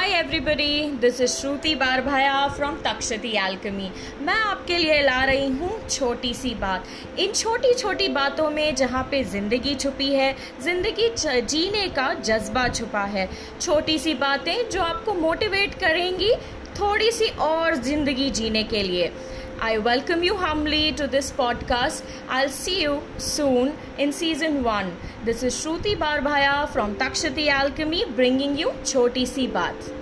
everybody, this is Shruti Barbhaya from तक्षती alchemy मैं आपके लिए ला रही हूँ छोटी सी बात। इन छोटी छोटी बातों में जहाँ पे ज़िंदगी छुपी है ज़िंदगी जीने का जज्बा छुपा है। छोटी सी बातें जो आपको मोटिवेट करेंगी थोड़ी सी और ज़िंदगी जीने के लिए। I welcome you humbly to this podcast. I'll see you soon in season 1. This is Shruti Barbhaya from Takshati Alchemy bringing you Choti Si Baat.